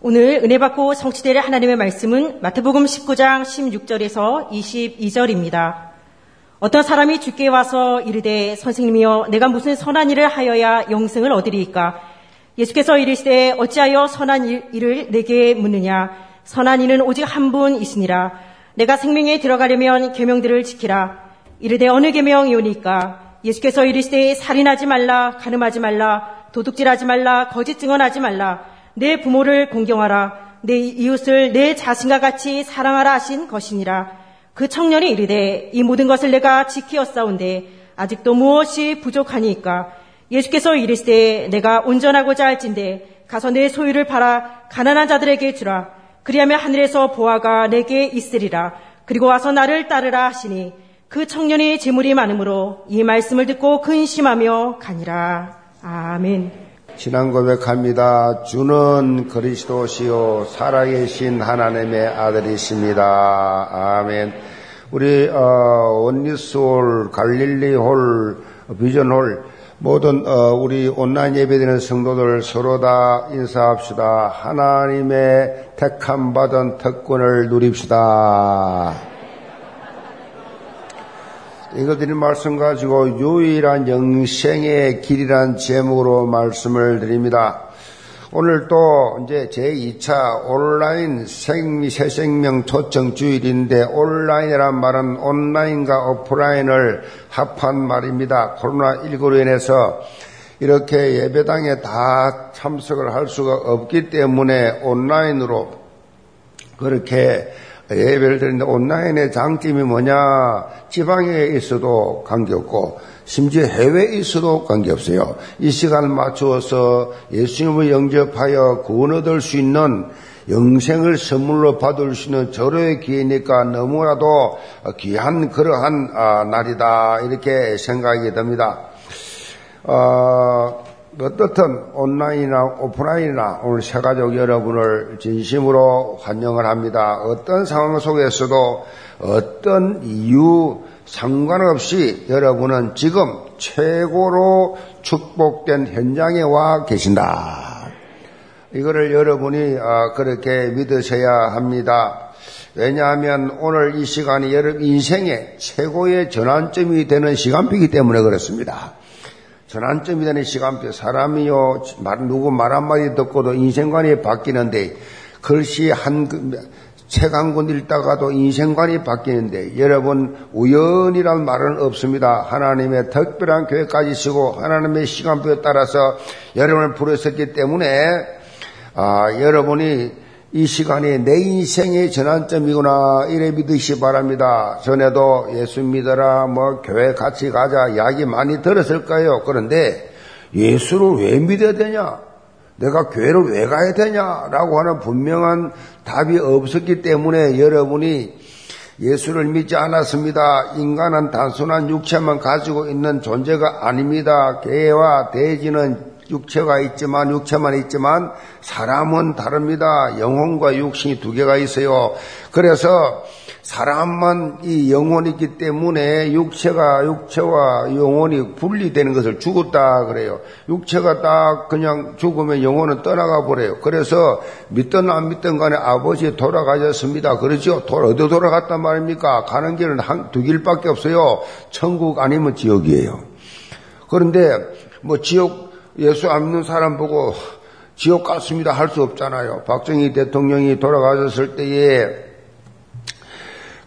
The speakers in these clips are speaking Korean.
오늘 은혜 받고 성취될 하나님의 말씀은 마태복음 19장 16절에서 22절입니다. 어떤 사람이 주께 와서 이르되 선생님이여 내가 무슨 선한 일을 하여야 영생을 얻으리이까? 예수께서 이르시되 어찌하여 선한 일을 내게 묻느냐? 선한 이는 오직 한 분이시니라. 내가 생명에 들어가려면 계명들을 지키라. 이르되 어느 계명이오니까? 예수께서 이르시되 살인하지 말라 가늠하지 말라 도둑질하지 말라 거짓 증언하지 말라 내 부모를 공경하라. 내 이웃을 내 자신과 같이 사랑하라 하신 것이니라. 그 청년이 이르되 이 모든 것을 내가 지키었사온데 아직도 무엇이 부족하니까 예수께서 이르시되 내가 온전하고자 할진대 가서 내 소유를 팔아 가난한 자들에게 주라. 그리하면 하늘에서 보아가 내게 있으리라. 그리고 와서 나를 따르라 하시니 그 청년이 재물이 많으므로 이 말씀을 듣고 근심하며 가니라. 아멘. 신앙 고백합니다. 주는 그리스도시요 살아계신 하나님의 아들이십니다. 아멘. 우리 어, 원리스홀, 갈릴리홀, 비전홀 모든 어, 우리 온라인 예배드리는 성도들 서로 다 인사합시다. 하나님의 택함 받은 특권을 누립시다. 이거 드린 말씀 가지고 유일한 영생의 길이란 제목으로 말씀을 드립니다. 오늘 또 이제 제2차 온라인 생리 새생명 초청 주일인데 온라인이란 말은 온라인과 오프라인을 합한 말입니다. 코로나19로 인해서 이렇게 예배당에 다 참석을 할 수가 없기 때문에 온라인으로 그렇게 예배를 드리는데 온라인의 장점이 뭐냐? 지방에 있어도 관계없고 심지어 해외에 있어도 관계없어요. 이 시간을 맞추어서 예수님을 영접하여 구원 얻을 수 있는 영생을 선물로 받을 수 있는 절호의 기회니까 너무나도 귀한 그러한 아, 날이다 이렇게 생각이 듭니다. 어, 어떻든 온라인이나 오프라인이나 오늘 새가족 여러분을 진심으로 환영을 합니다. 어떤 상황 속에서도 어떤 이유 상관없이 여러분은 지금 최고로 축복된 현장에 와 계신다. 이거를 여러분이 아, 그렇게 믿으셔야 합니다. 왜냐하면 오늘 이 시간이 여러분 인생의 최고의 전환점이 되는 시간이기 때문에 그렇습니다. 전환점이 되는 시간표 사람이요 누구 말 한마디 듣고도 인생관이 바뀌는데 글씨 한 책 한 권 읽다가도 인생관이 바뀌는데 여러분 우연이란 말은 없습니다. 하나님의 특별한 계획까지 쓰고 하나님의 시간표에 따라서 여러분을 부르셨기 때문에 아, 여러분이 이 시간이 내 인생의 전환점이구나 이래 믿으시 바랍니다. 전에도 예수 믿어라 뭐 교회 같이 가자 이야기 많이 들었을 거예요. 그런데 예수를 왜 믿어야 되냐? 내가 교회를 왜 가야 되냐라고 하는 분명한 답이 없었기 때문에 여러분이 예수를 믿지 않았습니다. 인간은 단순한 육체만 가지고 있는 존재가 아닙니다. 개와 돼지는 육체가 있지만 육체만 있지만 사람은 다릅니다. 영혼과 육신이 두 개가 있어요. 그래서 사람만 이 영혼이 있기 때문에 육체가 육체와 영혼이 분리되는 것을 죽었다 그래요. 육체가 딱 그냥 죽으면 영혼은 떠나가 버려요. 그래서 믿든 안 믿든 간에 아버지 돌아가셨습니다. 그렇죠? 어디 돌아갔단 말입니까? 가는 길은 한, 두 길밖에 없어요. 천국 아니면 지옥이에요. 그런데 뭐 지옥 예수 안 믿는 사람 보고 지옥 갔습니다 할 수 없잖아요. 박정희 대통령이 돌아가셨을 때에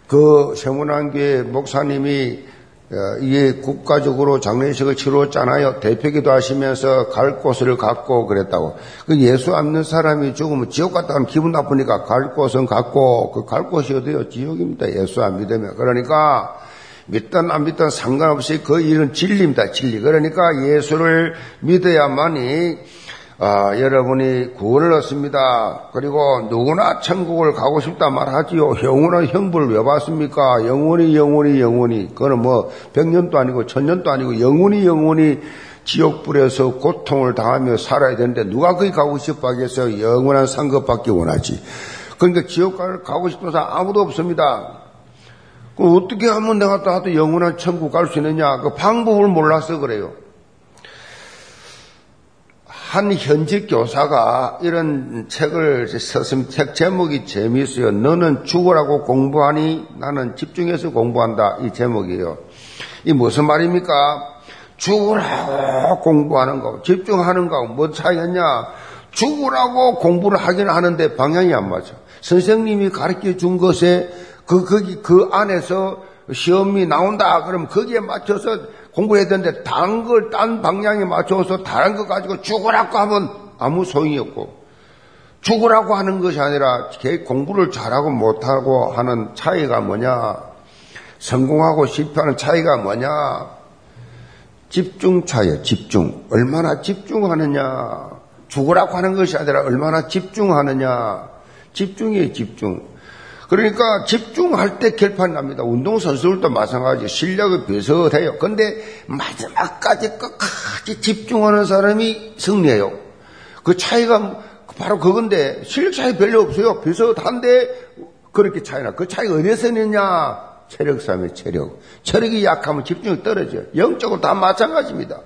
그 세문안교회 목사님이 어, 이게 국가적으로 장례식을 치렀잖아요. 대표기도 하시면서 갈 곳을 갖고 그랬다고. 그 예수 안 믿는 사람이 죽으면 지옥 갔다 가면 기분 나쁘니까 갈 곳은 갖고 그 갈 곳이 어디요? 지옥입니다. 예수 안 믿으면. 그러니까 믿든 안 믿든 상관없이 그 일은 진리입니다. 진리. 그러니까 예수를 믿어야만이 아, 여러분이 구원을 얻습니다. 그리고 누구나 천국을 가고 싶다 말하지요. 영원한 형벌을 왜 받습니까? 영원히 영원히 영원히. 그거는 뭐 백년도 아니고 천년도 아니고 영원히 영원히 지옥불에서 고통을 당하며 살아야 되는데 누가 거기 가고 싶어 하겠어요? 영원한 상급받기 원하지. 그러니까 지옥 가고 싶은 사람 아무도 없습니다. 어떻게 하면 내가 또 영원한 천국 갈 수 있느냐? 그 방법을 몰라서 그래요. 한 현직 교사가 이런 책을 썼으면 책 제목이 재미있어요. 너는 죽으라고 공부하니 나는 집중해서 공부한다. 이 제목이에요. 이 무슨 말입니까? 죽으라고 공부하는 거, 집중하는 거, 뭐 차이겠냐? 죽으라고 공부를 하긴 하는데 방향이 안 맞아. 선생님이 가르쳐 준 것에 그, 거기, 그 안에서 시험이 나온다. 그럼 거기에 맞춰서 공부해야 되는데, 다른 걸, 딴 방향에 맞춰서 다른 거 가지고 죽으라고 하면 아무 소용이 없고, 죽으라고 하는 것이 아니라, 공부를 잘하고 못하고 하는 차이가 뭐냐? 성공하고 실패하는 차이가 뭐냐? 집중 차이야, 집중. 얼마나 집중하느냐. 죽으라고 하는 것이 아니라 얼마나 집중하느냐. 집중이에요, 집중. 그러니까 집중할 때 결판이 납니다. 운동선수들도 마찬가지. 실력이 비슷해요. 근데 마지막까지 끝까지 집중하는 사람이 승리해요. 그 차이가 바로 그건데 실력 차이 별로 없어요. 비슷한데 그렇게 차이나. 그 차이가 어디서 있느냐? 체력 싸움의 체력. 체력이 약하면 집중이 떨어져요. 영적으로 다 마찬가지입니다.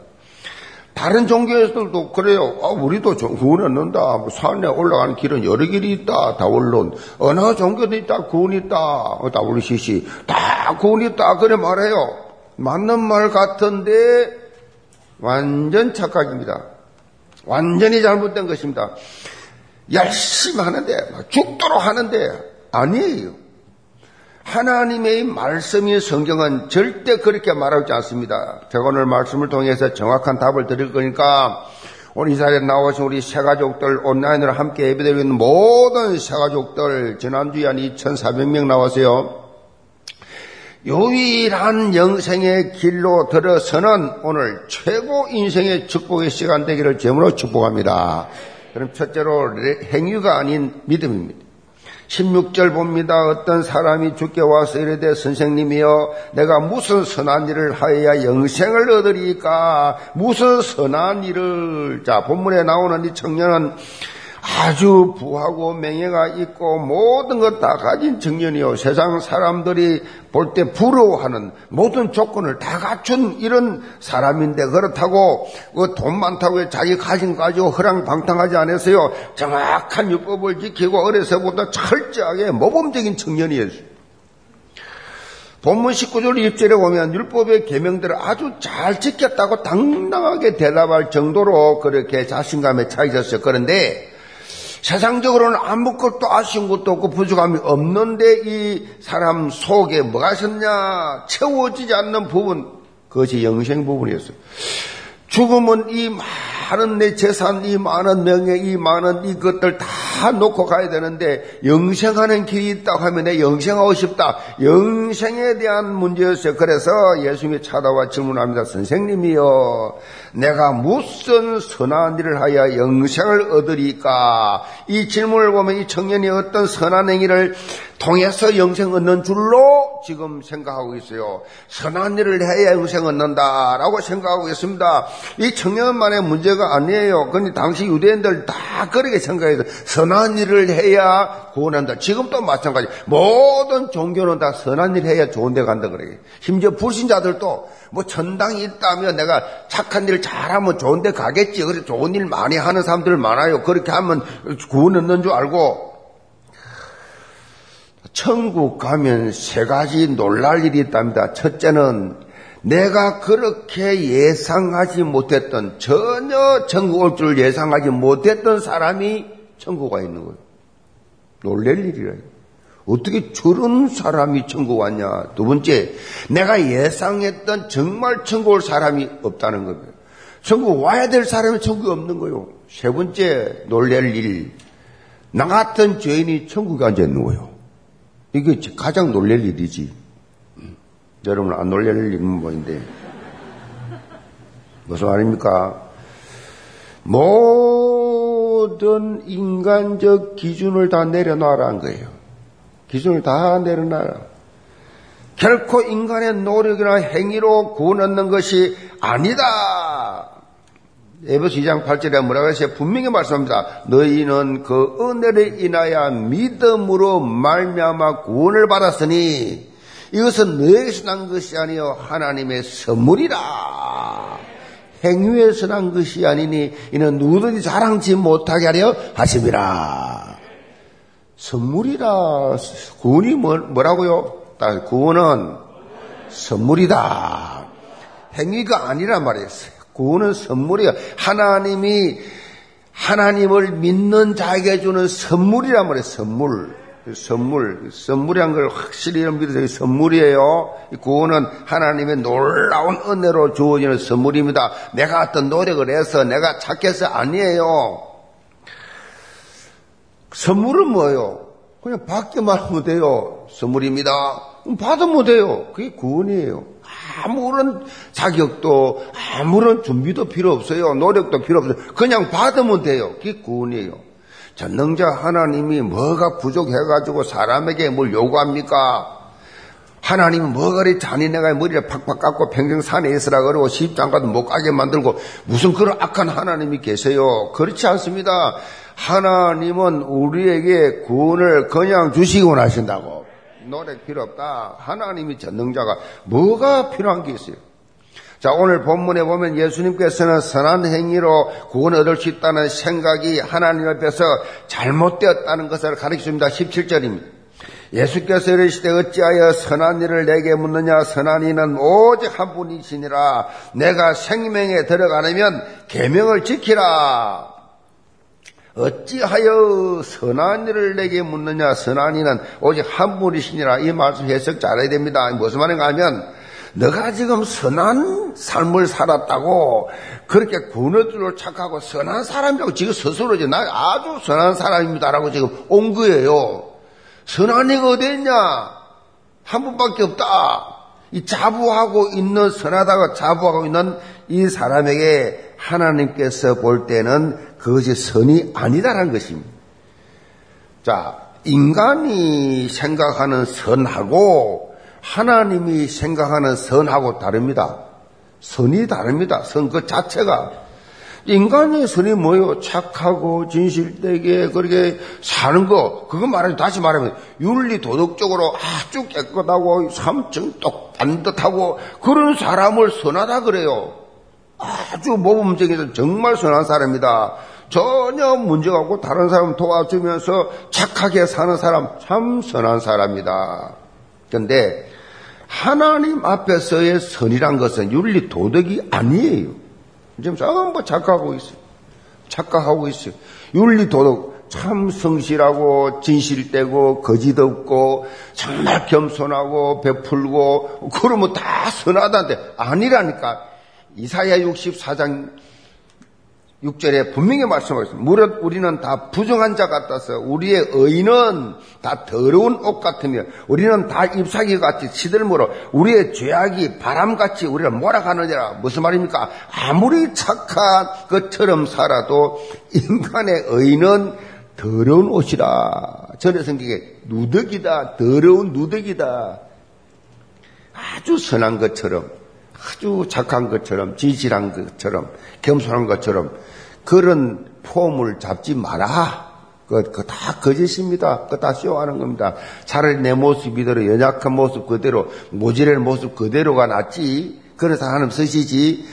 다른 종교에서도 그래요. 아, 우리도 구원 얻는다. 뭐 산에 올라가는 길은 여러 길이 있다. 다원론. 어느 종교도 있다. 구원 있다. 어, 다원시시. 다 구원 있다. 그래 말해요. 맞는 말 같은데 완전 착각입니다. 완전히 잘못된 것입니다. 열심히 하는데 죽도록 하는데 아니에요. 하나님의 말씀인 성경은 절대 그렇게 말하지 않습니다. 제가 오늘 말씀을 통해서 정확한 답을 드릴 거니까 오늘 이 자리에 나오신 우리 새가족들 온라인으로 함께 예배드리고 있는 모든 새가족들 지난주에 한 2,400명 나왔어요. 유일한 영생의 길로 들어서는 오늘 최고 인생의 축복의 시간 되기를 제물로 축복합니다. 그럼 첫째로 행위가 아닌 믿음입니다. 16절 봅니다. 어떤 사람이 죽게 와서 이르되 선생님이여 내가 무슨 선한 일을 하여야 영생을 얻으리까 무슨 선한 일을 자 본문에 나오는 이 청년은 아주 부하고 명예가 있고 모든 것 다 가진 청년이요. 세상 사람들이 볼 때 부러워하는 모든 조건을 다 갖춘 이런 사람인데 그렇다고 그돈 많다고 자기 가진 거 가지고 허랑방탕하지 않았어요. 정확한 율법을 지키고 어려서부터 철저하게 모범적인 청년이었어요. 본문 19절 1절에 보면 율법의 계명들을 아주 잘 지켰다고 당당하게 대답할 정도로 그렇게 자신감에 차 있었어요. 그런데 세상적으로는 아무것도 아쉬운 것도 없고 부족함이 없는데 이 사람 속에 뭐가 있었냐? 채워지지 않는 부분, 그것이 영생 부분이었어요. 죽음은 이 많은 내 재산, 이 많은 명예, 이 많은 이것들 다 놓고 가야 되는데 영생하는 길이 있다고 하면 내 영생하고 싶다. 영생에 대한 문제였어요. 그래서 예수님이 찾아와 질문합니다. 선생님이요. 내가 무슨 선한 일을 하여 영생을 얻으리까? 이 질문을 보면 이 청년이 어떤 선한 행위를 통해서 영생 얻는 줄로 지금 생각하고 있어요. 선한 일을 해야 영생 얻는다라고 생각하고 있습니다. 이 청년만의 문제가 아니에요. 근데 당시 유대인들 다 그렇게 생각해서 선한 일을 해야 구원한다. 지금도 마찬가지. 모든 종교는 다 선한 일 해야 좋은 데 간다 그래요. 심지어 불신자들도 뭐 전당이 있다면 내가 착한 일 잘하면 좋은 데 가겠지. 그래 좋은 일 많이 하는 사람들 많아요. 그렇게 하면 구원 얻는 줄 알고 천국 가면 세 가지 놀랄 일이 있답니다. 첫째는 내가 그렇게 예상하지 못했던 전혀 천국 올 줄 예상하지 못했던 사람이 천국 가 있는 거예요. 놀랄 일이라. 어떻게 저런 사람이 천국 왔냐? 두 번째, 내가 예상했던 정말 천국 올 사람이 없다는 거예요. 천국 와야 될 사람이 천국이 없는 거예요. 세 번째, 놀랄 일. 나 같은 죄인이 천국에 앉아 있는 거예요. 이게 가장 놀랄 일이지. 여러분 안 놀랄 일은 뭐인데. 무슨 말입니까? 모든 인간적 기준을 다 내려놔라는 거예요. 기준을 다 내려놔라. 결코 인간의 노력이나 행위로 구원 얻는 것이 아니다. 에베소 2장 8절에 뭐라고 했어요? 분명히 말씀합니다. 너희는 그 은혜를 인하여 믿음으로 말미암아 구원을 받았으니 이것은 너에게서 난 것이 아니요 하나님의 선물이라. 행위에 선한 것이 아니니 이는 누구든지 자랑치 못하게 하려 하심이라. 선물이라 구원이 뭐, 뭐라고요? 구원은 선물이다. 행위가 아니란 말이었어요. 구원은 선물이야. 하나님이 하나님을 믿는 자에게 주는 선물이란 말이에요. 선물. 선물, 선물이란 걸 확실히 믿으세요. 선물이에요. 구원은 하나님의 놀라운 은혜로 주어지는 선물입니다. 내가 어떤 노력을 해서 내가 착해서 아니에요. 선물은 뭐예요? 그냥 받기만 하면 돼요. 선물입니다. 받으면 돼요. 그게 구원이에요. 아무런 자격도, 아무런 준비도 필요 없어요. 노력도 필요 없어요. 그냥 받으면 돼요. 그게 구원이에요. 전능자 하나님이 뭐가 부족해가지고 사람에게 뭘 요구합니까? 하나님은 뭐가 그리 잔인해가 머리를 팍팍 깎고 평생 산에 있으라 그러고 십장가도 못 가게 만들고 무슨 그런 악한 하나님이 계세요? 그렇지 않습니다. 하나님은 우리에게 구원을 그냥 주시고 나신다고. 노력 필요 없다. 하나님이 전능자가 뭐가 필요한 게 있어요? 자, 오늘 본문에 보면 예수님께서는 선한 행위로 구원을 얻을 수 있다는 생각이 하나님 앞에서 잘못되었다는 것을 가르치십니다. 17절입니다. 예수께서 이르시되 어찌하여 선한 일을 내게 묻느냐 선한 이는 오직 한 분이시니라 내가 생명에 들어가려면 계명을 지키라 어찌하여 선한 일을 내게 묻느냐 선한 이는 오직 한 분이시니라 이 말씀 해석 잘해야 됩니다 무슨 말인가 하면 너가 지금 선한 삶을 살았다고 그렇게 구원줄로 착하고 선한 사람이라고 지금 스스로 이제 나 아주 선한 사람입니다라고 지금 온 거예요. 선한 이가 어디 있냐? 한 분밖에 없다. 이 자부하고 있는 선하다고 자부하고 있는 이 사람에게 하나님께서 볼 때는 그것이 선이 아니다라는 것입니다. 자, 인간이 생각하는 선하고 하나님이 생각하는 선하고 다릅니다. 선이 다릅니다. 선 그 자체가. 인간의 선이 뭐요? 착하고 진실되게 그렇게 사는 거. 그거 말하면 다시 말하면 윤리 도덕적으로 아주 깨끗하고 삼층 똑 반듯하고 그런 사람을 선하다 그래요. 아주 모범적인 정말 선한 사람이다. 전혀 문제가 없고 다른 사람 도와주면서 착하게 사는 사람 참 선한 사람이다. 그런데 하나님 앞에서의 선이란 것은 윤리 도덕이 아니에요. 지금 전부 착각하고 있어요. 착각하고 있어요. 윤리 도덕 참 성실하고 진실되고 거짓 없고 정말 겸손하고 베풀고 그러면 다 선하다는데 아니라니까. 이사야 64장 6절에 분명히 말씀하셨습니다. 무릇 우리는 다 부정한 자 같아서 우리의 의는 다 더러운 옷 같으며 우리는 다 잎사귀 같이 시들므로 우리의 죄악이 바람같이 우리를 몰아가느니라. 무슨 말입니까? 아무리 착한 것처럼 살아도 인간의 의는 더러운 옷이라. 전의 성경에 누더기다. 더러운 누더기다. 아주 선한 것처럼 아주 착한 것처럼 진실한 것처럼 겸손한 것처럼 그런 폼을 잡지 마라. 그거 다 거짓입니다. 그거 다 쇼하는 겁니다. 차라리 내 모습 이대로 연약한 모습 그대로 모질의 모습 그대로가 낫지. 그래서 하나님 쓰시지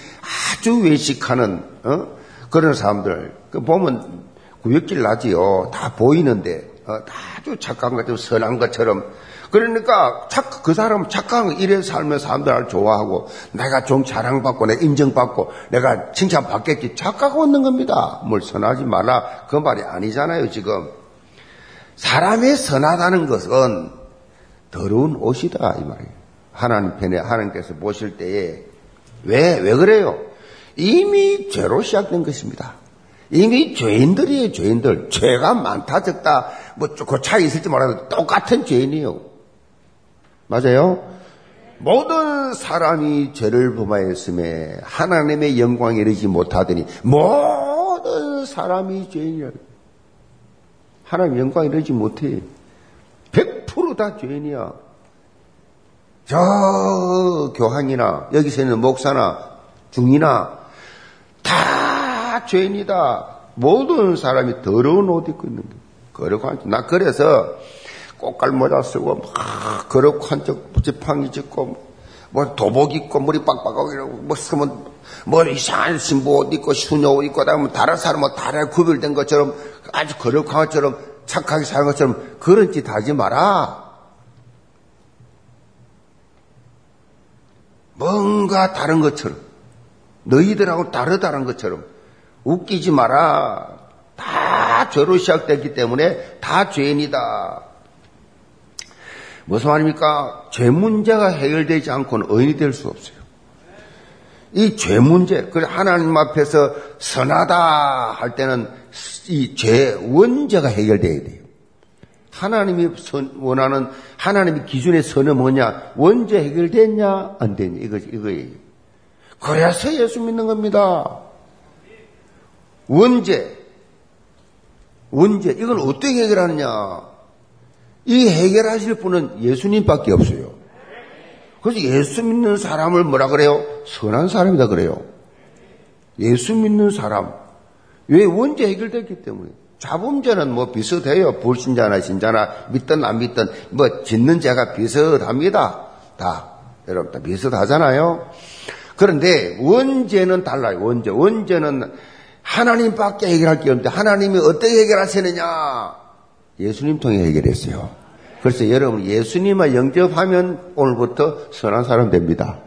아주 외식하는 어? 그런 사람들 그 보면 구역질 나지요. 다 보이는데 어, 다 아주 착한 것처럼 선한 것처럼 그러니까 착, 그 사람은 착한 이래 살면서 사람들 좋아하고 내가 좀 자랑받고 내가 인정받고 내가 칭찬받겠지 착각하고 있는 겁니다. 뭘 선하지 마라 그 말이 아니잖아요 지금. 사람의 선하다는 것은 더러운 옷이다 이 말이에요. 하나님 편에 하나님께서 보실 때에 왜, 왜 그래요? 이미 죄로 시작된 것입니다. 이미 죄인들이에요, 죄인들. 죄가 많다, 적다, 뭐, 그 차이 있을지 몰라도 똑같은 죄인이에요. 맞아요? 모든 사람이 죄를 범하였음에 하나님의 영광에 이르지 못하더니 모든 사람이 죄인이라. 하나님 영광에 이르지 못해. 100%다 죄인이야. 저 교황이나 여기서 있는 목사나 중이나 다 죄인이다. 모든 사람이 더러운 옷 입고 있는 거야. 그러고 나 그래서 꽃갈 모자 쓰고 막 그렇고 한쪽 지팡이 짚고 뭐 도복 입고 머리 빡빡하고 이러고 뭐 쓰면 뭐 이상한 신부 옷 입고 수녀 옷 입고 다면 다른 사람은 다른 구별된 것처럼 아주 거룩한 것처럼 착하게 사는 것처럼 그런 짓 하지 마라. 뭔가 다른 것처럼 너희들하고 다르다는 것처럼 웃기지 마라. 다 죄로 시작됐기 때문에 다 죄인이다. 무슨 말입니까? 죄 문제가 해결되지 않고는 의인이 될 수 없어요. 이 죄 문제, 그래 하나님 앞에서 선하다 할 때는 이 죄 원죄가 해결돼야 돼요. 하나님이 원하는 하나님의 기준의 선은 뭐냐? 원죄 해결됐냐? 안 됐냐? 이거 이거예요. 그래서 예수 믿는 겁니다. 원죄, 원죄 이건 어떻게 해결하느냐? 이 해결하실 분은 예수님밖에 없어요. 그래서 예수 믿는 사람을 뭐라 그래요? 선한 사람이다 그래요. 예수 믿는 사람. 왜 원죄 해결됐기 때문에. 자범죄는 뭐 비슷해요. 불신자나 신자나 믿든 안 믿든 뭐 짓는 죄가 비슷합니다. 다. 여러분 다 비슷하잖아요. 그런데 원죄는 달라요. 원죄. 원죄는 하나님밖에 해결할 게 없는데 하나님이 어떻게 해결하시느냐? 예수님 통해 해결했어요. 그래서 여러분 예수님을 영접하면 오늘부터 선한 사람 됩니다.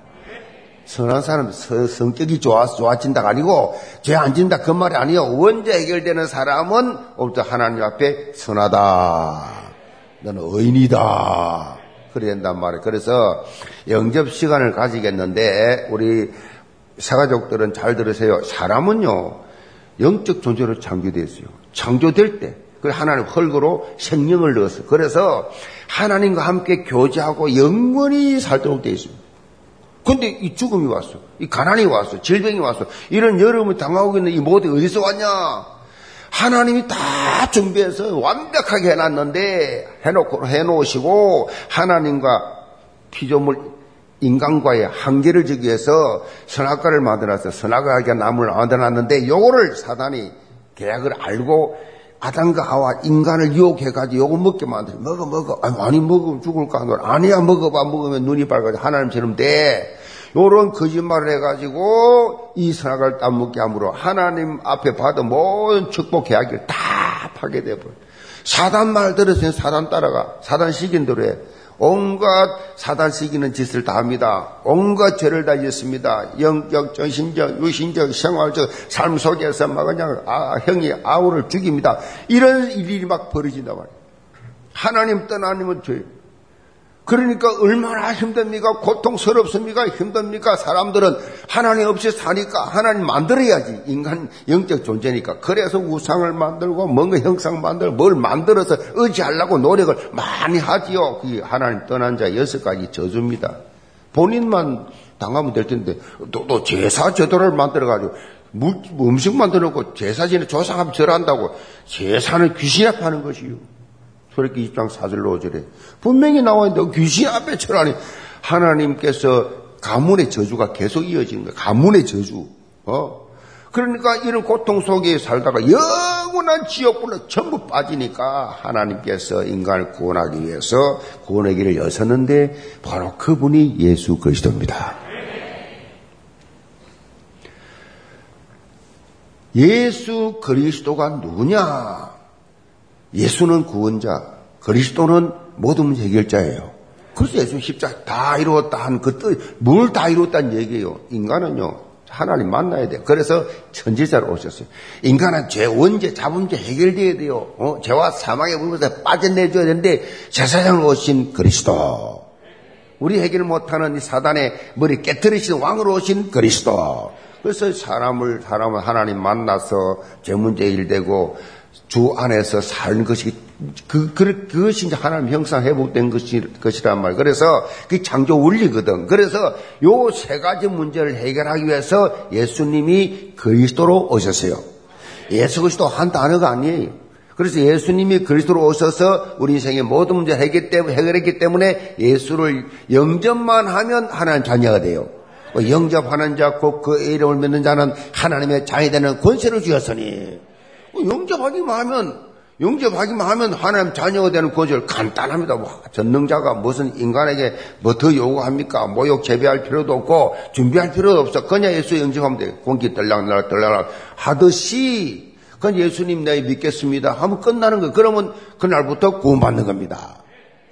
선한 사람 성격이 좋아 좋아진다가 아니고 죄 안 진다 그 말이 아니요. 원죄 해결되는 사람은 오늘부터 하나님 앞에 선하다. 너는 의인이다. 그래야 된단 말이에요. 그래서 영접 시간을 가지겠는데 우리 사가족들은 잘 들으세요. 사람은요 영적 존재로 창조되었어요. 창조될 때 그 하나님 헐거로 생명을 넣었어요. 그래서 하나님과 함께 교제하고 영원히 살도록 되어 있습니다. 근데 이 죽음이 왔어. 이 가난이 왔어. 질병이 왔어. 이런 여름을 당하고 있는 이 모든 어디서 왔냐? 하나님이 다 준비해서 완벽하게 해놨는데 해놓고 해놓으시고 하나님과 피조물 인간과의 한계를 주기 위해서 선악과를 만들어서 선악과에게 나무를 만들어놨는데 요거를 사단이 계약을 알고 아담과 하와 인간을 유혹해가지고 요거 먹게 만들어. 먹어, 먹어. 아니, 많이 먹으면 죽을까? 아니야, 먹어봐. 먹으면 눈이 밝아져. 하나님처럼 돼. 요런 거짓말을 해가지고 이 선악을 따먹게 함으로 하나님 앞에 받은 모든 축복 계약을 다 파괴돼버려. 사단 말 들었으니 사단 따라가. 사단 시킨 대로 해. 온갖 사단 시키는 짓을 다 합니다. 온갖 죄를 다 짓습니다. 영적, 정신적, 유신적, 생활적 삶 속에서 막 그냥 아, 형이 아우를 죽입니다. 이런 일이 막 벌어진단 말이에요. 하나님 떠나님은 죄. 그러니까 얼마나 힘듭니까? 고통스럽습니까? 힘듭니까? 사람들은 하나님 없이 사니까 하나님 만들어야지. 인간 영적 존재니까. 그래서 우상을 만들고 뭔가 형상 만들고 뭘 만들어서 의지하려고 노력을 많이 하지요. 그 하나님 떠난 자 여섯 가지 저주입니다. 본인만 당하면 될 텐데 또, 또 제사 제도를 만들어가지고 음식 만들어놓고 제사 지내 조상하면 절한다고 제사는 귀신 앞에 하는 것이요. 소리기 20장 4절로 5절에 분명히 나와 있는데 귀신 앞에 철하니 하나님께서 가문의 저주가 계속 이어지는 거예요. 가문의 저주. 어? 그러니까 이런 고통 속에 살다가 영원한 지옥불로 전부 빠지니까 하나님께서 인간을 구원하기 위해서 구원의 길을 여셨는데 바로 그분이 예수 그리스도입니다. 예수 그리스도가 누구냐? 예수는 구원자, 그리스도는 모든 해결자예요. 그래서 예수 십자 다 이루었다 한 그 뜻, 뭘 다 이루었다는 얘기예요. 인간은요, 하나님 만나야 돼요. 그래서 천지자로 오셨어요. 인간은 죄, 원죄, 자본죄 해결돼야 돼요. 어? 죄와 사망의 물에서 빠져내줘야 되는데 제사장으로 오신 그리스도. 우리 해결 못하는 이 사단의 머리 깨뜨리신 왕으로 오신 그리스도. 그래서 사람을, 사람을 하나님 만나서 죄 문제 해결되고 주 안에서 사는 것이 그, 그, 그것이 이제 하나님 형상 회복된 것이, 것이란 말. 그래서 그 창조 원리거든. 그래서 요 세 가지 문제를 해결하기 위해서 예수님이 그리스도로 오셨어요. 예수 그리스도 한 단어가 아니에요. 그래서 예수님이 그리스도로 오셔서 우리 인생의 모든 문제를 해결했기 때문에 예수를 영접만 하면 하나님 자녀가 돼요. 뭐 영접하는 자, 곧그 이름을 믿는 자는 하나님의 자녀 되는 권세를 주었으니. 뭐 영접하기만 하면 영접하기만 하면 하나님 자녀가 되는 거절 간단합니다. 뭐 전능자가 무슨 인간에게 뭐 더 요구합니까? 모욕 재배할 필요도 없고 준비할 필요도 없어. 그냥 예수 영접하면 돼. 공기 떨락날락 떨락날락 하듯이 그냥 예수님 내 믿겠습니다 하면 끝나는 거예요. 그러면 그날부터 구원받는 겁니다.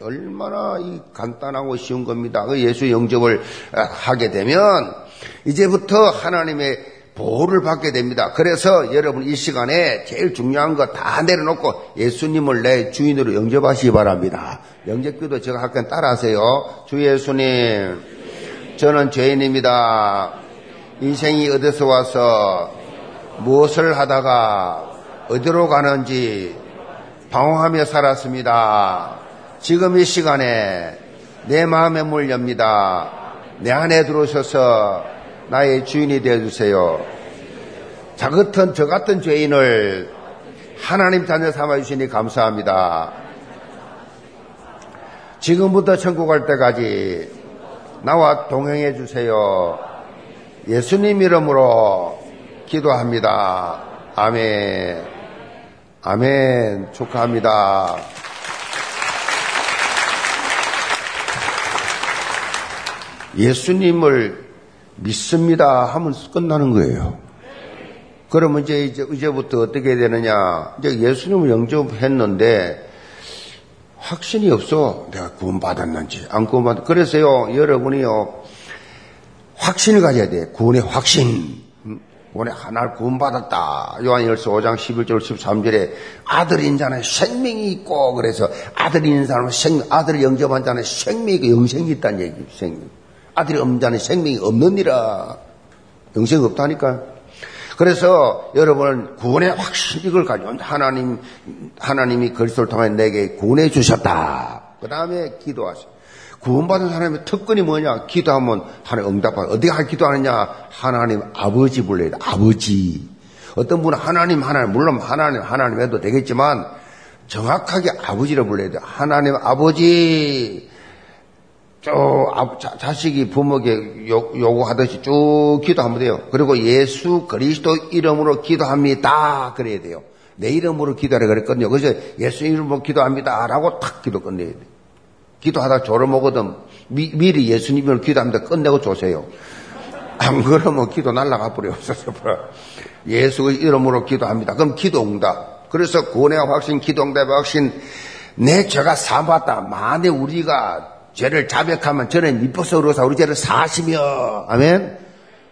얼마나 이 간단하고 쉬운 겁니다. 그 예수 영접을 하게 되면 이제부터 하나님의 보호를 받게 됩니다. 그래서 여러분 이 시간에 제일 중요한 거 다 내려놓고 예수님을 내 주인으로 영접하시기 바랍니다. 영접기도 제가 할건 따라하세요. 주 예수님, 저는 죄인입니다. 인생이 어디서 와서 무엇을 하다가 어디로 가는지 방황하며 살았습니다. 지금 이 시간에 내 마음의 문 엽니다. 내 안에 들어오셔서 나의 주인이 되어주세요. 자 같은, 저 같은 죄인을 하나님 자녀 삼아주시니 감사합니다. 지금부터 천국 갈 때까지 나와 동행해 주세요. 예수님 이름으로 기도합니다. 아멘. 아멘. 축하합니다. 예수님을 믿습니다 하면 끝나는 거예요. 그러면 이제, 이제, 이제부터 어떻게 되느냐. 이제 예수님을 영접했는데, 확신이 없어. 내가 구원받았는지, 안 구원받았, 그래서요, 여러분이요, 확신을 가져야 돼. 구원의 확신. 구원의 하나를 구원받았다. 요한일서 5장 11절 13절에 아들인 자는 생명이 있고, 그래서 아들인 사람은 생, 아들을 영접한 자는 생명이 영생이 있다는 얘기, 생명. 아들이 없는 자는 생명이 없느니라. 영생이 없다니까. 그래서 여러분 구원의 확신 이걸 가지고 하나님 하나님이 그리스도를 통해 내게 구원해 주셨다. 그 다음에 기도하세요. 구원받은 사람의 특권이 뭐냐? 기도하면 하나님 응답받아. 어디게 기도하느냐? 하나님 아버지 불러야 돼. 아버지. 어떤 분은 하나님 하나님 물론 하나님 하나님 해도 되겠지만 정확하게 아버지를 불러야 돼. 하나님 아버지 쭉 자식이 부모에게 요구하듯이 쭉 기도하면 돼요. 그리고 예수 그리스도 이름으로 기도합니다. 그래야 돼요. 내 이름으로 기도하라 그랬거든요. 그래서 예수 이름으로 기도합니다. 라고 탁 기도 끝내야 돼. 기도하다 졸어먹거든. 미, 리 예수님 이름으로 기도합니다. 끝내고 조세요. 안 그러면 기도 날라가 버려 없어서 예수 이름으로 기도합니다. 그럼 기도 응답. 그래서 구원의 확신, 기도 응답의 확신, 내 죄가 사받다. 만에 우리가 죄를 자백하면 저는 이뻐서 그러사 우리 죄를 사시며 아멘.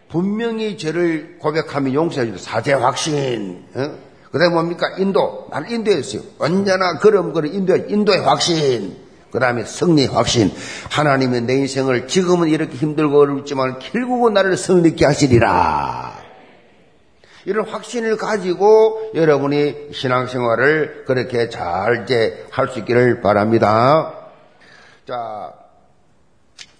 분명히 죄를 고백하면 용서해 주다 사죄 확신. 어? 그다음에 뭡니까 인도 나를 인도했어요. 언제나 걸음걸음 인도 인도의 확신. 그 다음에 승리 확신. 하나님의 내 인생을 지금은 이렇게 힘들고 어렵지만 결국은 나를 승리케 하시리라. 이런 확신을 가지고 여러분이 신앙생활을 그렇게 잘 이제 할 수 있기를 바랍니다. 자,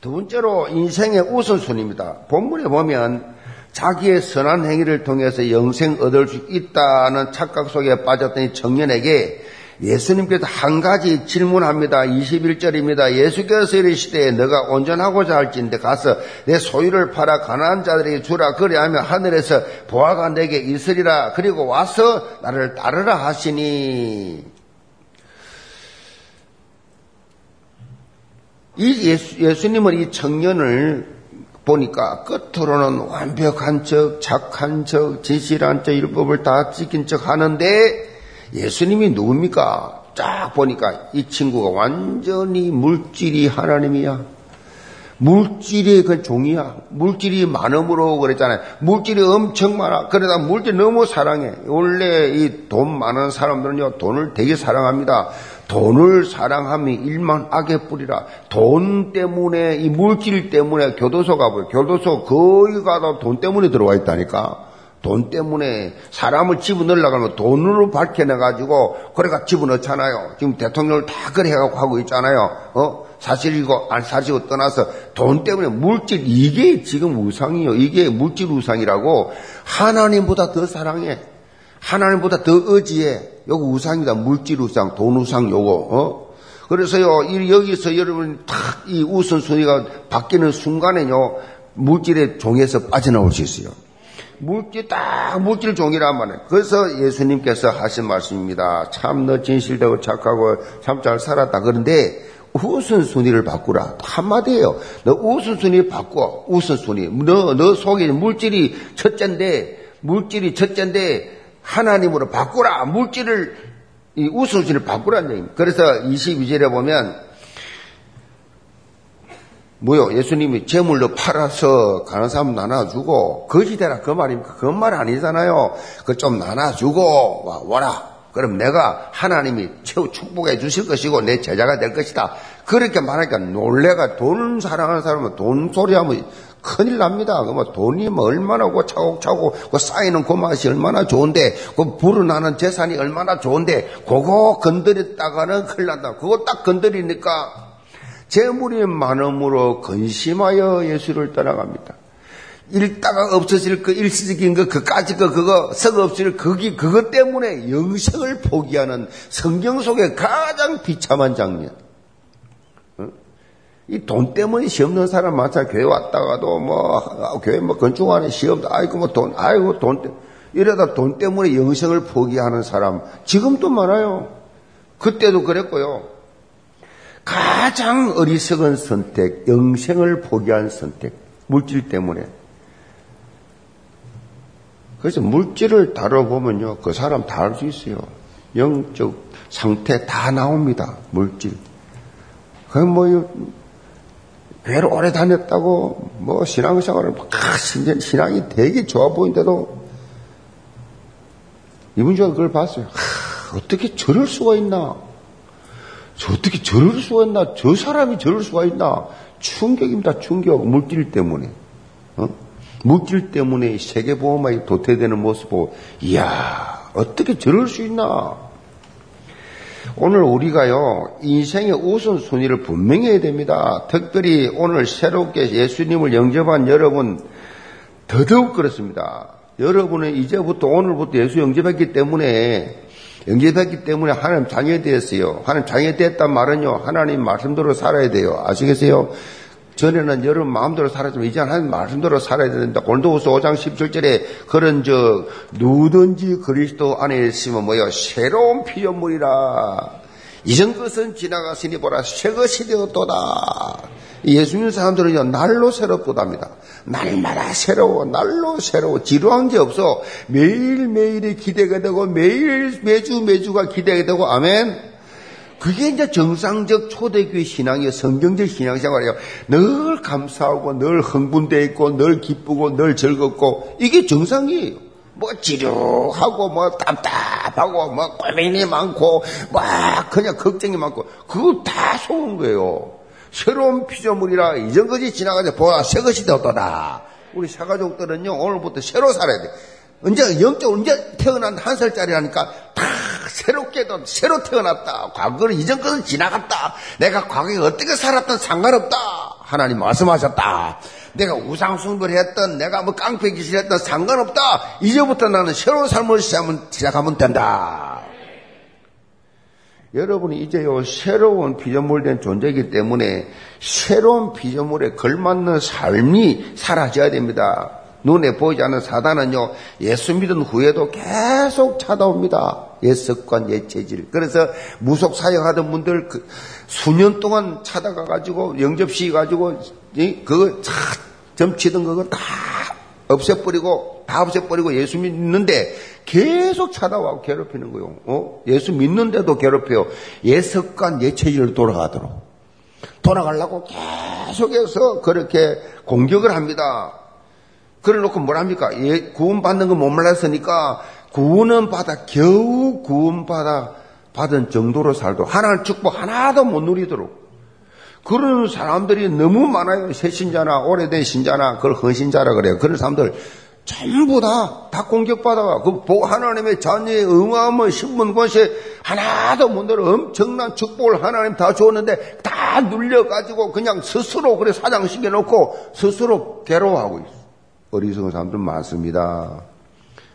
두 번째로 인생의 우선순위입니다. 본문에 보면 자기의 선한 행위를 통해서 영생 얻을 수 있다는 착각 속에 빠졌던 이 청년에게 예수님께서 한 가지 질문합니다. 21절입니다. 예수께서 이르시되 너가 온전하고자 할진데 가서 내 소유를 팔아 가난한 자들에게 주라 그리하면 하늘에서 보아가 내게 있으리라 그리고 와서 나를 따르라 하시니 이 예수, 예수님은 이 청년을 보니까 끝으로는 완벽한 척, 착한 척, 진실한 척, 율법을 다 지킨 척 하는데 예수님이 누굽니까? 쫙 보니까 이 친구가 완전히 물질이 하나님이야. 물질이 그 종이야. 물질이 많음으로 그랬잖아요. 물질이 엄청 많아. 그러다 물질 너무 사랑해. 원래 이 돈 많은 사람들은요, 돈을 되게 사랑합니다. 돈을 사랑하면 일만 악의 뿌리라. 돈 때문에, 이 물질 때문에 교도소 가보요. 교도소 거의 가다 돈 때문에 들어와 있다니까. 돈 때문에 사람을 집어넣으려고 면 돈으로 밝혀내가지고, 그래가 집어넣잖아요. 지금 대통령을 다 그래 해갖고 하고 있잖아요. 어? 사실이고, 안 사실이고 떠나서 돈 때문에 물질, 이게 지금 우상이요. 이게 물질 우상이라고 하나님보다 더 사랑해. 하나님보다 더 의지해. 요거 우상이다. 물질 우상, 돈 우상 요거. 어? 그래서요, 여기서 여러분 탁 이 우선순위가 바뀌는 순간에요, 물질의 종에서 빠져나올 수 있어요. 물질 딱 물질 종이란 말이에요. 그래서 예수님께서 하신 말씀입니다. 참 너 진실되고 착하고 참 잘 살았다. 그런데 우선순위를 바꾸라. 한마디예요. 너 우선순위 바꿔. 우선순위. 너, 너 속에 물질이 첫째인데, 물질이 첫째인데, 하나님으로 바꾸라. 물질을, 이 우선순위를 바꾸라는 얘기입니다. 그래서 22절에 보면, 뭐요? 예수님이 재물로 팔아서 가는 사람 나눠주고, 거지대라 그 말입니까? 그말 아니잖아요. 그 좀 나눠주고, 와, 와라. 그럼 내가 하나님이 최후 축복해 주실 것이고 내 제자가 될 것이다. 그렇게 말하니까 놀래가 돈 사랑하는 사람은 돈 소리하면 큰일 납니다. 그뭐 돈이 뭐 얼마나 고 차곡차곡 그 쌓이는 그 맛이 얼마나 좋은데 그 불어나는 재산이 얼마나 좋은데 그거 건드렸다가는 큰일 난다. 그거 딱 건드리니까 재물이 많음으로 근심하여 예수를 떠나갑니다. 읽다가 없어질 그 일시적인 거, 그까지 거, 그거, 썩 없을 거기, 그것 때문에 영생을 포기하는 성경 속의 가장 비참한 장면. 어? 이돈 때문에 시험 넣은 사람 많잖아. 교회 왔다가도 뭐, 아, 교회 뭐 건축하는 시험, 아이고 뭐 돈, 아이고 돈. 이러다 돈 때문에 영생을 포기하는 사람 지금도 많아요. 그때도 그랬고요. 가장 어리석은 선택, 영생을 포기한 선택, 물질 때문에. 그래서 물질을 다뤄보면요, 그 사람 다 알 수 있어요. 영적 상태 다 나옵니다, 물질. 그 뭐, 교회를 오래 다녔다고, 뭐, 신앙생활을, 막, 신앙이 되게 좋아 보이는데도, 이분 중에 그걸 봤어요. 하, 어떻게 저럴 수가 있나? 저 어떻게 저럴 수가 있나? 저 사람이 저럴 수가 있나? 충격입니다, 충격. 물질 때문에. 어? 물질 때문에 세계보험이 도태되는 모습 보고, 이야, 어떻게 저럴 수 있나? 오늘 우리가요, 인생의 우선순위를 분명히 해야 됩니다. 특별히 오늘 새롭게 예수님을 영접한 여러분, 더더욱 그렇습니다. 여러분은 이제부터 오늘부터 예수 영접했기 때문에 영접했기 때문에 하나님 장애되었어요. 하나님 장애됐단 말은요, 하나님 말씀대로 살아야 돼요. 아시겠어요? 전에는 여러분 마음대로 살았지만 이제 하나님 말씀대로 살아야 된다. 골도후서 5장 17절에 그런 저 누든지 그리스도 안에 있으면 뭐요 새로운 피조물이라. 이전 것은 지나갔으니 보라 새 것이 되었도다. 예수님 사람들은요 날로 새롭도답니다. 날마다 새로워 날로 새로워 지루한 게 없어 매일 매일이 기대가 되고 매일 매주 매주가 기대가 되고 아멘. 그게 이제 정상적 초대교회 신앙이에요. 성경적 신앙생활이에요. 늘 감사하고 늘 흥분되어 있고 늘 기쁘고 늘 즐겁고 이게 정상이에요. 뭐 지루하고 뭐 답답하고 뭐 고민이 많고 막뭐 그냥 걱정이 많고 그거 다 속은 거예요. 새로운 피조물이라 이전 것이 지나가자 보아 새 것이 되었다. 우리 새가족들은요 오늘부터 새로 살아야 돼. 언제 영적 언제 태어난 한 살짜리라니까 다 새롭게도 새로 태어났다. 과거는 이전 것은 지나갔다. 내가 과거에 어떻게 살았던 상관없다. 하나님 말씀하셨다. 내가 우상숭배를 했던 내가 뭐 깡패 짓을 했던 상관없다. 이제부터 나는 새로운 삶을 시작하면, 시작하면 된다. 여러분이 이제요 새로운 피조물된 존재이기 때문에 새로운 피조물에 걸맞는 삶이 사라져야 됩니다. 눈에 보이지 않는 사단은요, 예수 믿은 후에도 계속 찾아옵니다. 옛 습관, 옛 체질. 그래서 무속 사역하던 분들 그 수년 동안 찾아가가지고 영접시 가지고 그거 점치던 그거 다 없애버리고 다 없애버리고 예수 믿는데 계속 찾아와 괴롭히는 거요. 어? 예수 믿는데도 괴롭혀요. 옛 습관, 옛 체질로 돌아가도록. 돌아가려고 계속해서 그렇게 공격을 합니다. 그래 놓고 뭐랍니까? 예, 구원받는 거못 말랐으니까 구원은 받아, 겨우 구원받아, 받은 정도로 살도 하나님 축복 하나도 못 누리도록. 그런 사람들이 너무 많아요. 새 신자나 오래된 신자나 그걸 헌신자라 그래요. 그런 사람들 전부 다, 다 공격받아가. 그 하나님의 자녀의 응함을 신문 권세 하나도 못 누려 엄청난 축복을 하나님 다 줬는데 다 눌려가지고 그냥 스스로 그래 사장시켜 놓고 스스로 괴로워하고 있어. 어리석은 사람들 많습니다.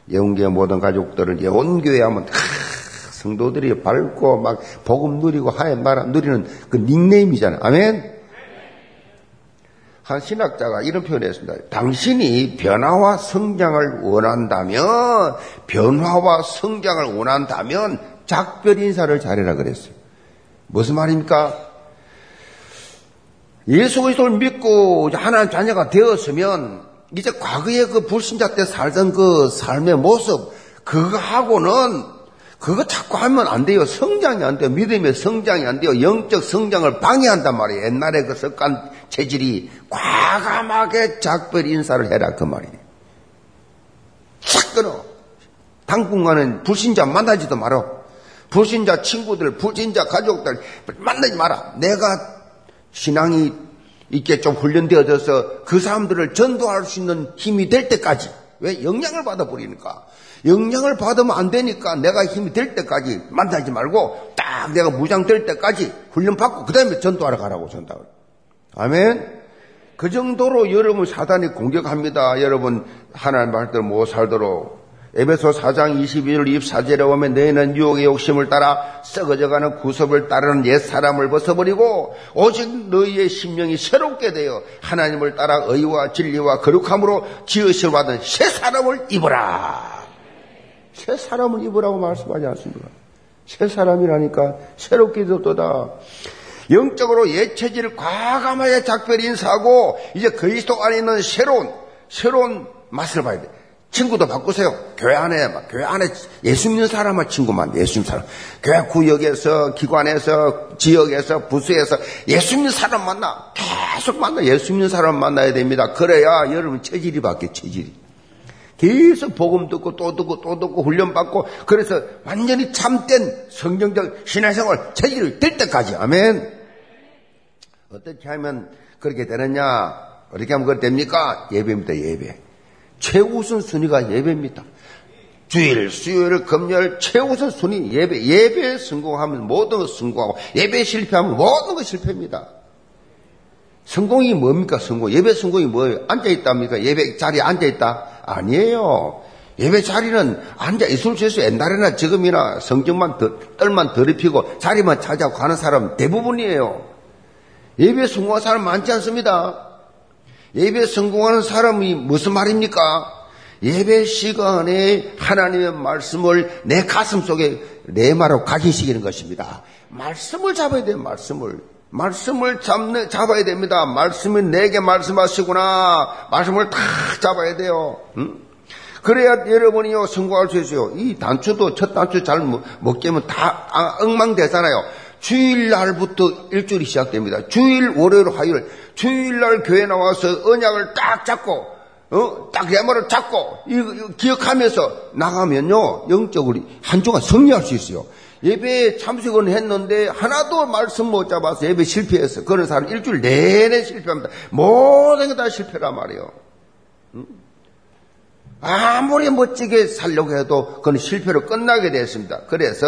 예언교회 모든 가족들은 예언교회 하면 하, 성도들이 밝고 막 복음 누리고 하얀 나라 누리는 그 닉네임이잖아요. 아멘? 한 신학자가 이런 표현을 했습니다. 당신이 변화와 성장을 원한다면, 변화와 성장을 원한다면, 작별 인사를 잘해라 그랬어요. 무슨 말입니까? 예수 그리스도를 믿고 하나님 자녀가 되었으면, 이제 과거에 그 불신자 때 살던 그 삶의 모습, 그거하고는 그거 자꾸 하면 안 돼요. 성장이 안 돼요. 믿음의 성장이 안 돼요. 영적 성장을 방해한단 말이에요. 옛날에 그 습관 체질이 과감하게 작별 인사를 해라 그 말이에요. 싹 끊어. 당분간은 불신자 만나지도 말아. 불신자 친구들, 불신자 가족들 만나지 마라. 내가 신앙이 있게 좀 훈련되어져서 그 사람들을 전도할 수 있는 힘이 될 때까지 왜 영향을 받아버리니까 영향을 받으면 안 되니까 내가 힘이 될 때까지 만나지 말고 딱 내가 무장될 때까지 훈련 받고 그 다음에 전도하러 가라고 전도하러. 아멘. 그 정도로 여러분 사단이 공격합니다. 여러분 하나님 말대로 못 살도록. 에베소 4장 22절 24절에 보면 너희는 유혹의 욕심을 따라 썩어져가는 구섭을 따르는 옛 사람을 벗어버리고 오직 너희의 심령이 새롭게 되어 하나님을 따라 의와 진리와 거룩함으로 지으실 받은 새 사람을 입어라. 새 사람을 입으라고 말씀하지 않습니까? 새 사람이라니까 새롭게 되었다. 영적으로 옛 체질을 과감하게 작별 인사하고 이제 그리스도 안에 있는 새로운 새로운 맛을 봐야 돼. 친구도 바꾸세요. 교회 안에 교회 안에 예수 믿는 사람만 친구만 예수 믿는 사람. 교회 구역에서 기관에서 지역에서 부서에서 예수 믿는 사람 만나 계속 만나 예수 믿는 사람 만나야 됩니다. 그래야 여러분 체질이 바뀌어 체질이. 계속 복음 듣고 또 듣고 또 듣고 훈련받고 그래서 완전히 참된 성경적 신앙생활 체질을 될 때까지 아멘. 어떻게 하면 그렇게 되느냐? 어떻게 하면 그렇게 됩니까? 예배입니다. 예배. 최우선 순위가 예배입니다. 주일, 수요일, 금요일 최우선 순위 예배. 예배에 성공하면 모든 것 성공하고 예배 실패하면 모든 것 실패입니다. 성공이 뭡니까? 성공. 예배 성공이 뭐예요? 앉아있답니까? 예배 자리에 앉아있다? 아니에요. 예배 자리는 앉아 있을 수 있어요. 옛날에나 지금이나 성경만 떨만 더럽히고 자리만 찾아 가는 사람 대부분이에요. 예배 성공한 사람 많지 않습니다. 예배 성공하는 사람이 무슨 말입니까? 예배 시간에 하나님의 말씀을 내 가슴 속에 내 말로 각인시키는 것입니다. 말씀을 잡아야 돼요, 말씀을. 말씀을 잡는, 잡아야 됩니다. 말씀이 내게 말씀하시구나. 말씀을 다 잡아야 돼요. 응? 그래야 여러분이요, 성공할 수 있어요. 이 단추도 첫 단추 잘 못 깨면 다 아, 엉망되잖아요. 주일날부터 일주일이 시작됩니다. 주일, 월요일, 화요일. 주일날 교회 나와서 언약을 딱 잡고, 어, 딱내 말을 잡고, 이거, 기억하면서 나가면요, 영적으로 한 주간 승리할 수 있어요. 예배에 참석은 했는데 하나도 말씀 못 잡아서 예배 실패했어. 그런 사람 일주일 내내 실패합니다. 모든 게 다 실패란 말이에요. 아무리 멋지게 살려고 해도 그건 실패로 끝나게 됐습니다. 그래서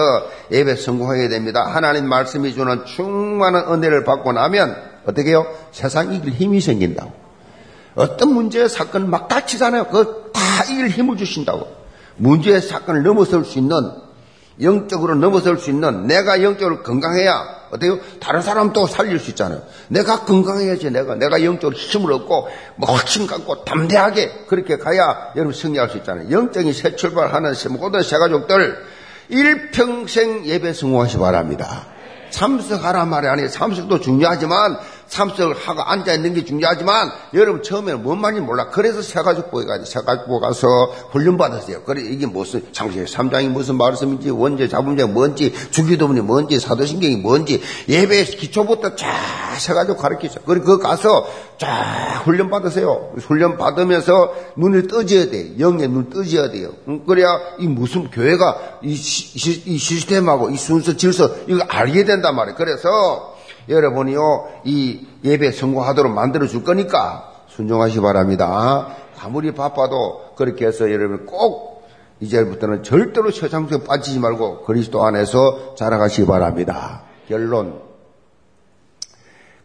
예배 성공하게 됩니다. 하나님 말씀이 주는 충만한 은혜를 받고 나면 어떻게 해요? 세상 이길 힘이 생긴다고. 어떤 문제의 사건 막 다치잖아요. 그거 다 이길 힘을 주신다고. 문제의 사건을 넘어설 수 있는 영적으로 넘어설 수 있는 내가 영적으로 건강해야 어때요? 다른 사람도 살릴 수 있잖아요. 내가 건강해야지 내가 내가 영적으로 힘을 얻고 뭐 확신 갖고 담대하게 그렇게 가야 여러분 승리할 수 있잖아요. 영적인 새 출발하는 모든 새 가족들 일평생 예배 성공하시 바랍니다. 참석하라 말이 아니에요. 참석도 중요하지만 참석을 하고 앉아있는 게 중요하지만 여러분 처음에는 뭔 말인지 몰라. 그래서 새가족부에 가서 새가족부 가서 훈련받았어요. 그래 이게 무슨 창세기 3장이 무슨 말씀인지 원죄 자문제 뭔지 주기도문이 뭔지 사도신경이 뭔지 예배 기초부터 쫙 새가족 가르치죠. 그리고 그 가서 쫙 훈련받으세요. 훈련받으면서 눈을 떠져야 돼. 영의 눈 떠져야 돼요. 그래야 이 무슨 교회가 이, 시, 이 시스템하고 이 순서 질서 이거 알게 된단 말이에요. 그래서 여러분이요, 이 예배 성공하도록 만들어 줄 거니까 순종하시 바랍니다. 아무리 바빠도 그렇게 해서 여러분 꼭 이제부터는 절대로 세상속에 빠지지 말고 그리스도 안에서 자라가시기 바랍니다. 결론.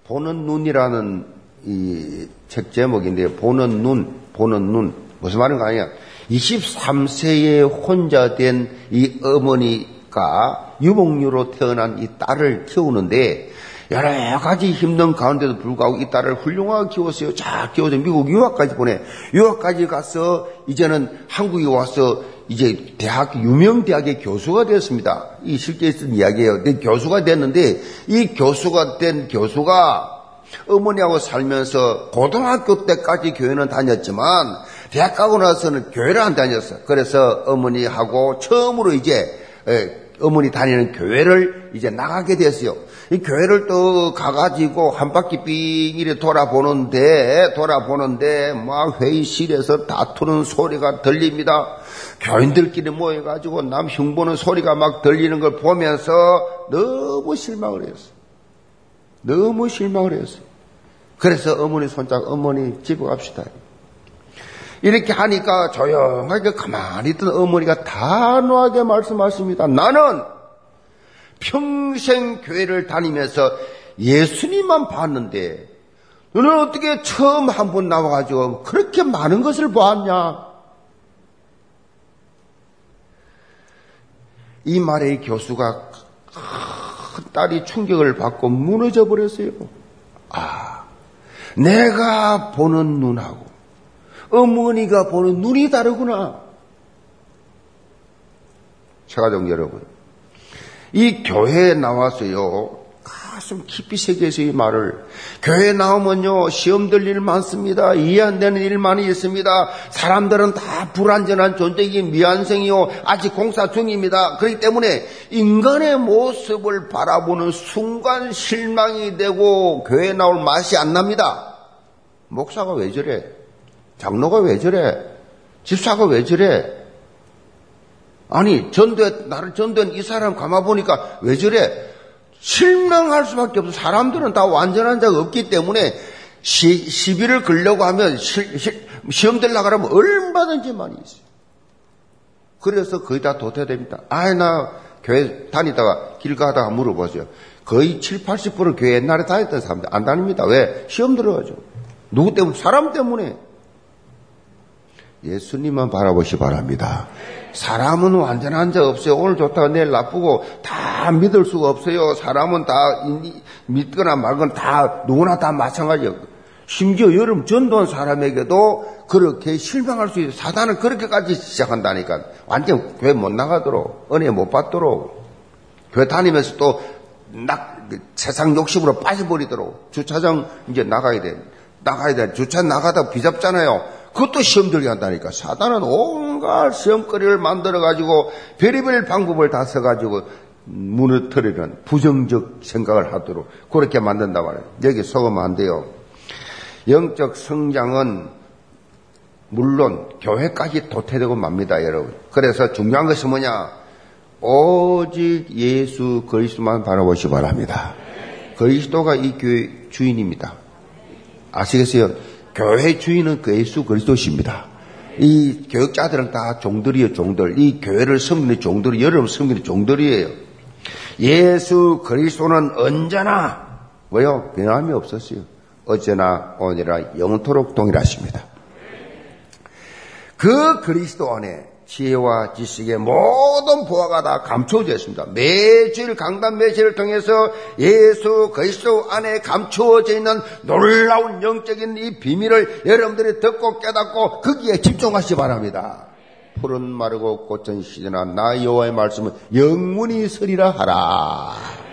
보는 눈이라는 이 책 제목인데, 보는 눈, 보는 눈. 무슨 말인가 아니야. 23세에 혼자 된 이 어머니가 유목류로 태어난 이 딸을 키우는데 여러 가지 힘든 가운데도 불구하고 이 딸을 훌륭하게 키웠어요. 잘 키워서 미국 유학까지 보내. 유학까지 가서 이제는 한국에 와서 이제 대학, 유명 대학의 교수가 되었습니다. 이 실제 있었던 이야기예요. 근데 교수가 됐는데 이 교수가 된 교수가 어머니하고 살면서 고등학교 때까지 교회는 다녔지만 대학 가고 나서는 교회를 안 다녔어. 그래서 어머니하고 처음으로 이제 어머니 다니는 교회를 이제 나가게 됐어요. 이 교회를 또 가가지고 한 바퀴 삥 이래 돌아보는데, 돌아보는데, 막 회의실에서 다투는 소리가 들립니다. 교인들끼리 모여가지고 남 흉보는 소리가 막 들리는 걸 보면서 너무 실망을 했어요. 너무 실망을 했어요. 그래서 어머니 손잡 어머니 집에 갑시다. 이렇게 하니까 조용하게 가만히 있던 어머니가 단호하게 말씀하십니다. 나는 평생 교회를 다니면서 예수님만 봤는데 너는 어떻게 처음 한 번 나와가지고 그렇게 많은 것을 보았냐? 이 말에 교수가 딸이 충격을 받고 무너져 버렸어요. 아, 내가 보는 눈하고 어머니가 보는 눈이 다르구나. 제가정 여러분, 이 교회에 나와서요, 가슴 깊이 새겨서 이 말을. 교회 에 나오면요 시험 들일 많습니다. 이해 안 되는 일 많이 있습니다. 사람들은 다 불완전한 존재이긴 미완성이요. 아직 공사 중입니다. 그렇기 때문에 인간의 모습을 바라보는 순간 실망이 되고 교회 에 나올 맛이 안 납니다. 목사가 왜 저래 장로가 왜 저래? 집사가 왜 저래? 아니, 전도에, 나를 전도한 이 사람 감아보니까 왜 저래? 실망할 수밖에 없어. 사람들은 다 완전한 자가 없기 때문에 시, 시비를 걸려고 하면 시, 시, 시험 들라고 하면 얼마든지 많이 있어요. 그래서 거의 다 도태됩니다. 아이, 나 교회 다니다가 길 가다가 물어보세요. 거의 7, 80% 교회 옛날에 다녔던 사람들 안 다닙니다. 왜? 시험 들어가죠. 누구 때문에? 사람 때문에. 예수님만 바라보시 바랍니다. 사람은 완전한 자 없어요. 오늘 좋다가 내일 나쁘고 다 믿을 수가 없어요. 사람은 다 믿거나 말거나 다 누구나 다 마찬가지예요. 심지어 여름 전도한 사람에게도 그렇게 실망할 수 있어요. 사단은 그렇게까지 시작한다니까. 완전 교회 못 나가도록, 은혜 못 받도록, 교회 다니면서 또 낙, 세상 욕심으로 빠져버리도록, 주차장 이제 나가야 돼. 나가야 돼. 주차 나가다 비잡잖아요. 그것도 시험 들게 한다니까. 사단은 온갖 시험거리를 만들어가지고 별의별 방법을 다 써가지고 무너뜨리는 부정적 생각을 하도록 그렇게 만든다 말이에요. 여기 속으면 안 돼요. 영적 성장은 물론 교회까지 도태되고 맙니다, 여러분. 그래서 중요한 것은 뭐냐? 오직 예수 그리스도만 바라보시 바랍니다. 그리스도가 이 교회 주인입니다. 아시겠어요? 교회 주인은 그 예수 그리스도십니다. 이 교육자들은 다 종들이에요, 종들. 이 교회를 섬기는 종들이, 여러분 섬기는 종들이에요. 예수 그리스도는 언제나, 뭐요? 변함이 없었어요. 어제나 오늘이나 영토록 동일하십니다. 그 그리스도 안에 지혜와 지식의 모든 보화가 다 감추어져 있습니다. 매주일 강단 매주를 통해서 예수 그리스도 안에 감추어져 있는 놀라운 영적인 이 비밀을 여러분들이 듣고 깨닫고 거기에 집중하시 기 바랍니다. 푸른 마르고 꽃은 시드나 나 여호와의 말씀은 영문이 서리라 하라.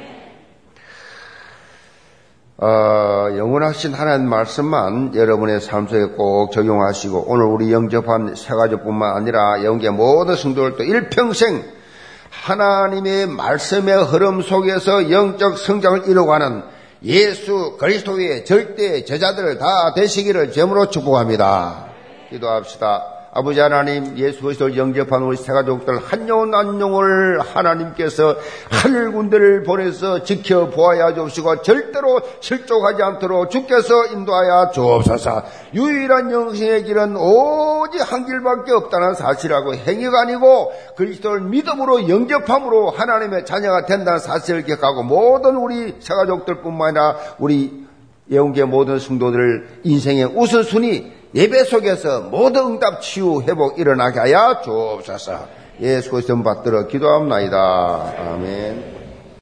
어, 영원하신 하나님 말씀만 여러분의 삶 속에 꼭 적용하시고 오늘 우리 영접한 세 가족뿐만 아니라 영계 모든 성도들도 일평생 하나님의 말씀의 흐름 속에서 영적 성장을 이루어가는 예수 그리스도의 절대 제자들 다 되시기를 제물로 축복합니다. 기도합시다. 아버지 하나님 예수 그리스도를 영접한 우리 세가족들 한 영혼 한 영혼을 하나님께서 하늘 군대를 보내서 지켜보아야 주옵시고 절대로 실족하지 않도록 주께서 인도하여 주옵소서. 유일한 영생의 길은 오직 한 길밖에 없다는 사실하고 행위가 아니고 그리스도를 믿음으로 영접함으로 하나님의 자녀가 된다는 사실을 기억하고 모든 우리 세가족들 뿐만 아니라 우리 예언계 모든 성도들 인생의 우선순위 예배 속에서 모든 응답 치유 회복 일어나게 하여 주옵소서. 예수 그리스도 받들어 기도합니다. 아멘.